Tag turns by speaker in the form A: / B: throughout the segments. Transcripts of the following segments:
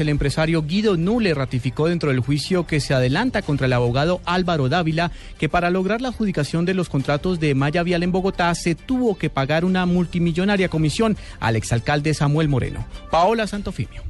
A: El empresario Guido Nule ratificó dentro del juicio que se adelanta contra el abogado Álvaro Dávila que para lograr la adjudicación de los contratos de Maya Vial en Bogotá se tuvo que pagar una multimillonaria comisión al exalcalde Samuel Moreno. Paola Santofimio.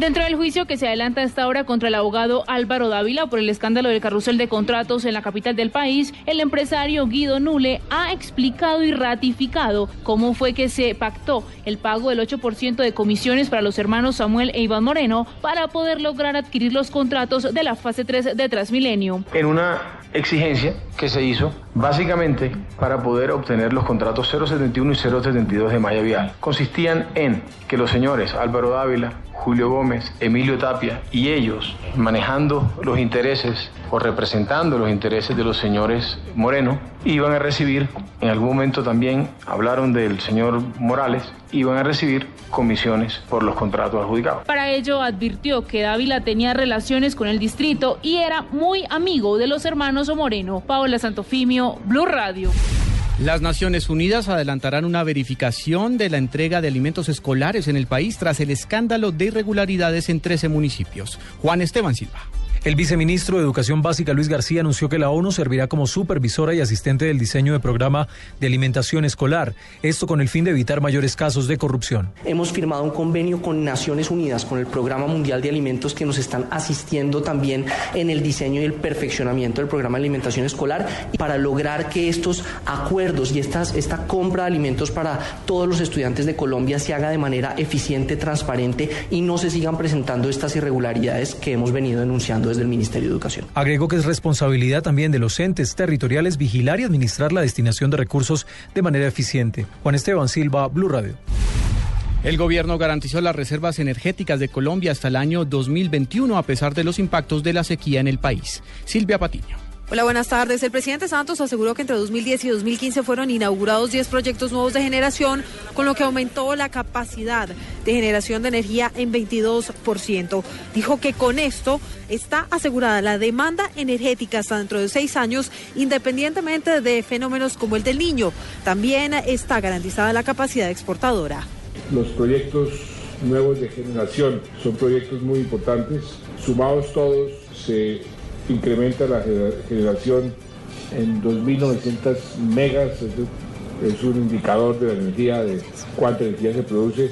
B: Dentro del juicio que se adelanta a esta hora contra el abogado Álvaro Dávila por el escándalo del carrusel de contratos en la capital del país, el empresario Guido Nule ha explicado y ratificado cómo fue que se pactó el pago del 8% de comisiones para los hermanos Samuel e Iván Moreno para poder lograr adquirir los contratos de la fase 3 de Transmilenio.
C: En una exigencia que se hizo básicamente para poder obtener los contratos 071 y 072 de Maya Vial. Consistían en que los señores Álvaro Dávila, Julio Gómez, Emilio Tapia y ellos manejando los intereses o representando los intereses de los señores Moreno, iban a recibir, en algún momento también hablaron del señor Morales, iban a recibir comisiones por los contratos adjudicados.
B: Para ello advirtió que Dávila tenía relaciones con el distrito y era muy amigo de los hermanos Moreno. Paola Santofimio, Blue Radio.
A: Las Naciones Unidas adelantarán una verificación de la entrega de alimentos escolares en el país tras el escándalo de irregularidades en 13 municipios. Juan Esteban Silva.
D: El viceministro de Educación Básica Luis García anunció que la ONU servirá como supervisora y asistente del diseño de programa de alimentación escolar, esto con el fin de evitar mayores casos de corrupción.
E: Hemos firmado un convenio con Naciones Unidas, con el Programa Mundial de Alimentos que nos están asistiendo también en el diseño y el perfeccionamiento del programa de alimentación escolar para lograr que estos acuerdos y esta compra de alimentos para todos los estudiantes de Colombia se haga de manera eficiente, transparente y no se sigan presentando estas irregularidades que hemos venido denunciando desde el Ministerio de Educación.
D: Agregó que es responsabilidad también de los entes territoriales vigilar y administrar la destinación de recursos de manera eficiente. Juan Esteban Silva, Blue Radio.
A: El gobierno garantizó las reservas energéticas de Colombia hasta el año 2021 a pesar de los impactos de la sequía en el país. Silvia Patiño.
F: Hola, buenas tardes. El presidente Santos aseguró que entre 2010 y 2015 fueron inaugurados 10 proyectos nuevos de generación, con lo que aumentó la capacidad de generación de energía en 22%. Dijo que con esto está asegurada la demanda energética hasta dentro de seis años, independientemente de fenómenos como el del niño. También está garantizada la capacidad exportadora.
G: Los proyectos nuevos de generación son proyectos muy importantes. Sumados todos, se incrementa la generación en 2.900 megas, es un indicador de la energía, de cuánta energía se produce.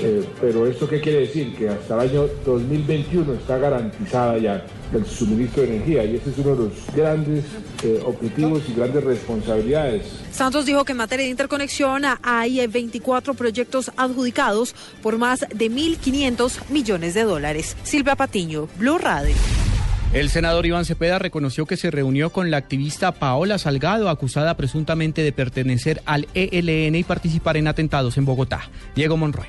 G: Eh, pero ¿esto qué quiere decir? Que hasta el año 2021 está garantizada ya el suministro de energía y ese es uno de los grandes eh, objetivos y grandes responsabilidades.
F: Santos dijo que en materia de interconexión hay 24 proyectos adjudicados por más de 1.500 millones de dólares. Silvia Patiño, Blue Radio.
A: El senador Iván Cepeda reconoció que se reunió con la activista Paola Salgado, acusada presuntamente de pertenecer al ELN y participar en atentados en Bogotá. Diego Monroy.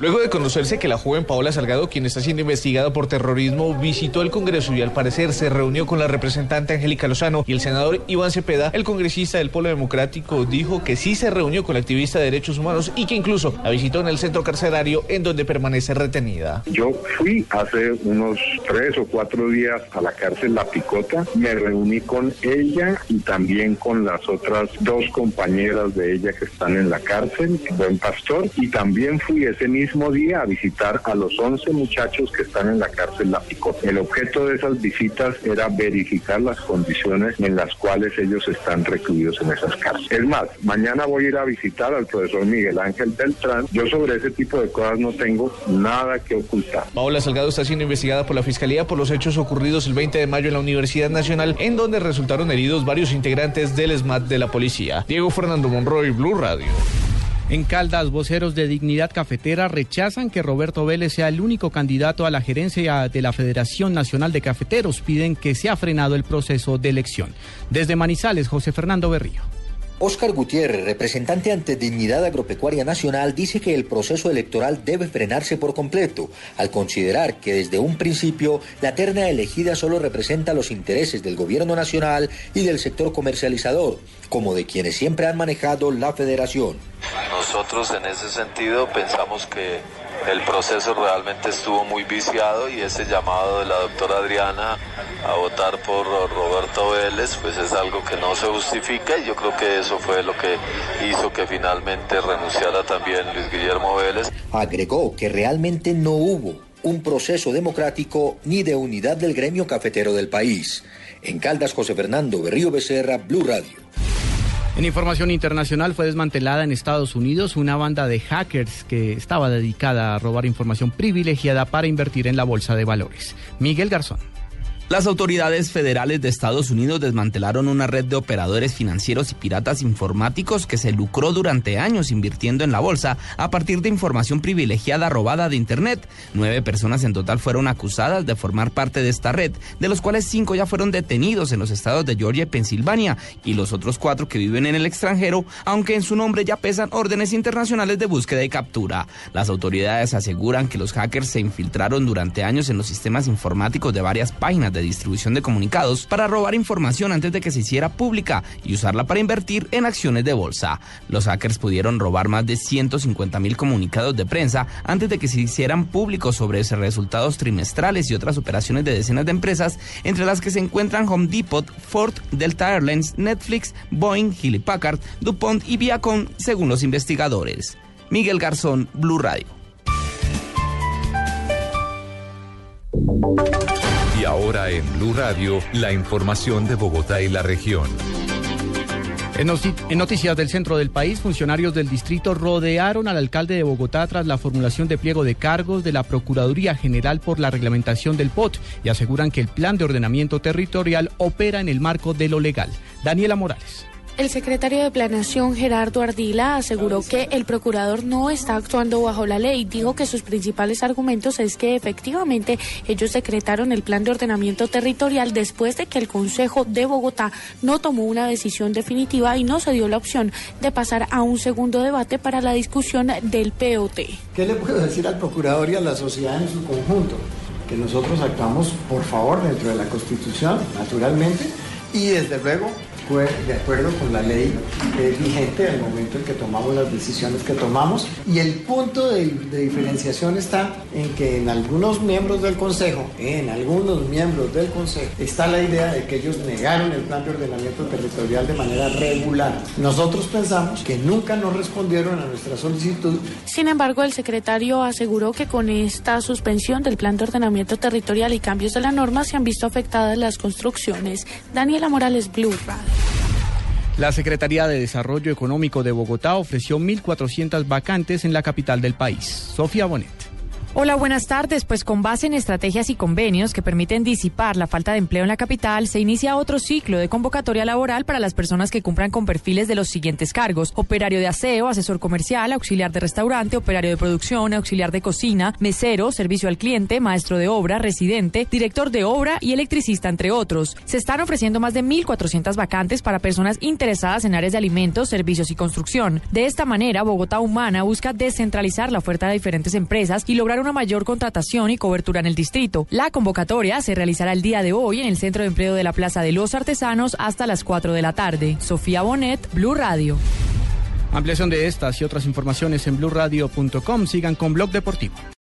H: Luego de conocerse que la joven Paola Salgado, quien está siendo investigada por terrorismo, visitó el Congreso y al parecer se reunió con la representante Angélica Lozano y el senador Iván Cepeda, el congresista del Polo Democrático, dijo que sí se reunió con la activista de derechos humanos y que incluso la visitó en el centro carcelario en donde permanece retenida.
I: Yo fui hace unos tres o cuatro días a la cárcel La Picota, me reuní con ella y también con las otras dos compañeras de ella que están en la cárcel, Buen Pastor, y también fui ese mismo mismo día a visitar a los 11 muchachos que están en la cárcel La Picota. El objeto de esas visitas era verificar las condiciones en las cuales ellos están recluidos en esas cárceles. Es más, mañana voy a ir a visitar al profesor Miguel Ángel Beltrán. Yo sobre ese tipo de cosas no tengo nada que ocultar.
H: Paola Salgado está siendo investigada por la Fiscalía por los hechos ocurridos el 20 de mayo en la Universidad Nacional, en donde resultaron heridos varios integrantes del SMAT de la policía. Diego Fernando Monroy, Blue Radio.
A: En Caldas, voceros de Dignidad Cafetera rechazan que Roberto Vélez sea el único candidato a la gerencia de la Federación Nacional de Cafeteros. Piden que se ha frenado el proceso de elección. Desde Manizales, José Fernando Berrío.
J: Óscar Gutiérrez, representante ante Dignidad Agropecuaria Nacional, dice que el proceso electoral debe frenarse por completo, al considerar que desde un principio la terna elegida solo representa los intereses del gobierno nacional y del sector comercializador, como de quienes siempre han manejado la federación.
K: Nosotros en ese sentido pensamos que el proceso realmente estuvo muy viciado y ese llamado de la doctora Adriana a votar por Roberto Vélez, pues es algo que no se justifica y yo creo que eso fue lo que hizo que finalmente renunciara también Luis Guillermo Vélez.
J: Agregó que realmente no hubo un proceso democrático ni de unidad del gremio cafetero del país. En Caldas, José Fernando Berrío Becerra, Blue Radio.
A: En información internacional fue desmantelada en Estados Unidos una banda de hackers que estaba dedicada a robar información privilegiada para invertir en la bolsa de valores. Miguel Garzón.
L: Las autoridades federales de Estados Unidos desmantelaron una red de operadores financieros y piratas informáticos que se lucró durante años invirtiendo en la bolsa a partir de información privilegiada robada de Internet. Nueve personas en total fueron acusadas de formar parte de esta red, de los cuales cinco ya fueron detenidos en los estados de Georgia y Pensilvania, y los otros cuatro que viven en el extranjero, aunque en su nombre ya pesan órdenes internacionales de búsqueda y captura. Las autoridades aseguran que los hackers se infiltraron durante años en los sistemas informáticos de varias páginas de distribución de comunicados para robar información antes de que se hiciera pública y usarla para invertir en acciones de bolsa. Los hackers pudieron robar más de 150 mil comunicados de prensa antes de que se hicieran públicos sobre esos resultados trimestrales y otras operaciones de decenas de empresas, entre las que se encuentran Home Depot, Ford, Delta Airlines, Netflix, Boeing, Hewlett Packard, DuPont y Viacom, según los investigadores. Miguel Garzón, Blue Radio.
M: En Blue Radio, la información de Bogotá y la región.
A: En, noticias del centro del país, funcionarios del distrito rodearon al alcalde de Bogotá tras la formulación de pliego de cargos de la Procuraduría General por la reglamentación del POT y aseguran que el plan de ordenamiento territorial opera en el marco de lo legal. Daniela Morales.
N: El secretario de Planeación, Gerardo Ardila, aseguró que el procurador no está actuando bajo la ley. Dijo que sus principales argumentos es que efectivamente ellos decretaron el plan de ordenamiento territorial después de que el Consejo de Bogotá no tomó una decisión definitiva y no se dio la opción de pasar a un segundo debate para la discusión del POT.
O: ¿Qué le puedo decir al procurador y a la sociedad en su conjunto? Que nosotros actuamos por favor dentro de la Constitución, naturalmente, y desde luego de acuerdo con la ley eh, vigente el momento en que tomamos las decisiones que tomamos. Y el punto de, de, diferenciación está en que en algunos miembros del Consejo, en algunos miembros del Consejo, está la idea de que ellos negaron el plan de ordenamiento territorial de manera regular. Nosotros pensamos que nunca nos respondieron a nuestra solicitud.
N: Sin embargo, el secretario aseguró que con esta suspensión del plan de ordenamiento territorial y cambios de la norma se han visto afectadas las construcciones. Daniela Morales, Blue Radio.
A: La Secretaría de Desarrollo Económico de Bogotá ofreció 1.400 vacantes en la capital del país. Sofía Bonet.
P: Hola, buenas tardes. Pues con base en estrategias y convenios que permiten disipar la falta de empleo en la capital, se inicia otro ciclo de convocatoria laboral para las personas que cumplan con perfiles de los siguientes cargos. Operario de aseo, asesor comercial, auxiliar de restaurante, operario de producción, auxiliar de cocina, mesero, servicio al cliente, maestro de obra, residente, director de obra y electricista, entre otros. Se están ofreciendo más de 1.400 vacantes para personas interesadas en áreas de alimentos, servicios y construcción. De esta manera, Bogotá Humana busca descentralizar la oferta de diferentes empresas y lograr una mayor contratación y cobertura en el distrito. La convocatoria se realizará el día de hoy en el Centro de Empleo de la Plaza de los Artesanos hasta las 4 de la tarde. Sofía Bonet, Blue Radio.
A: Ampliación de estas y otras informaciones en blueradio.com. Sigan con Blog Deportivo.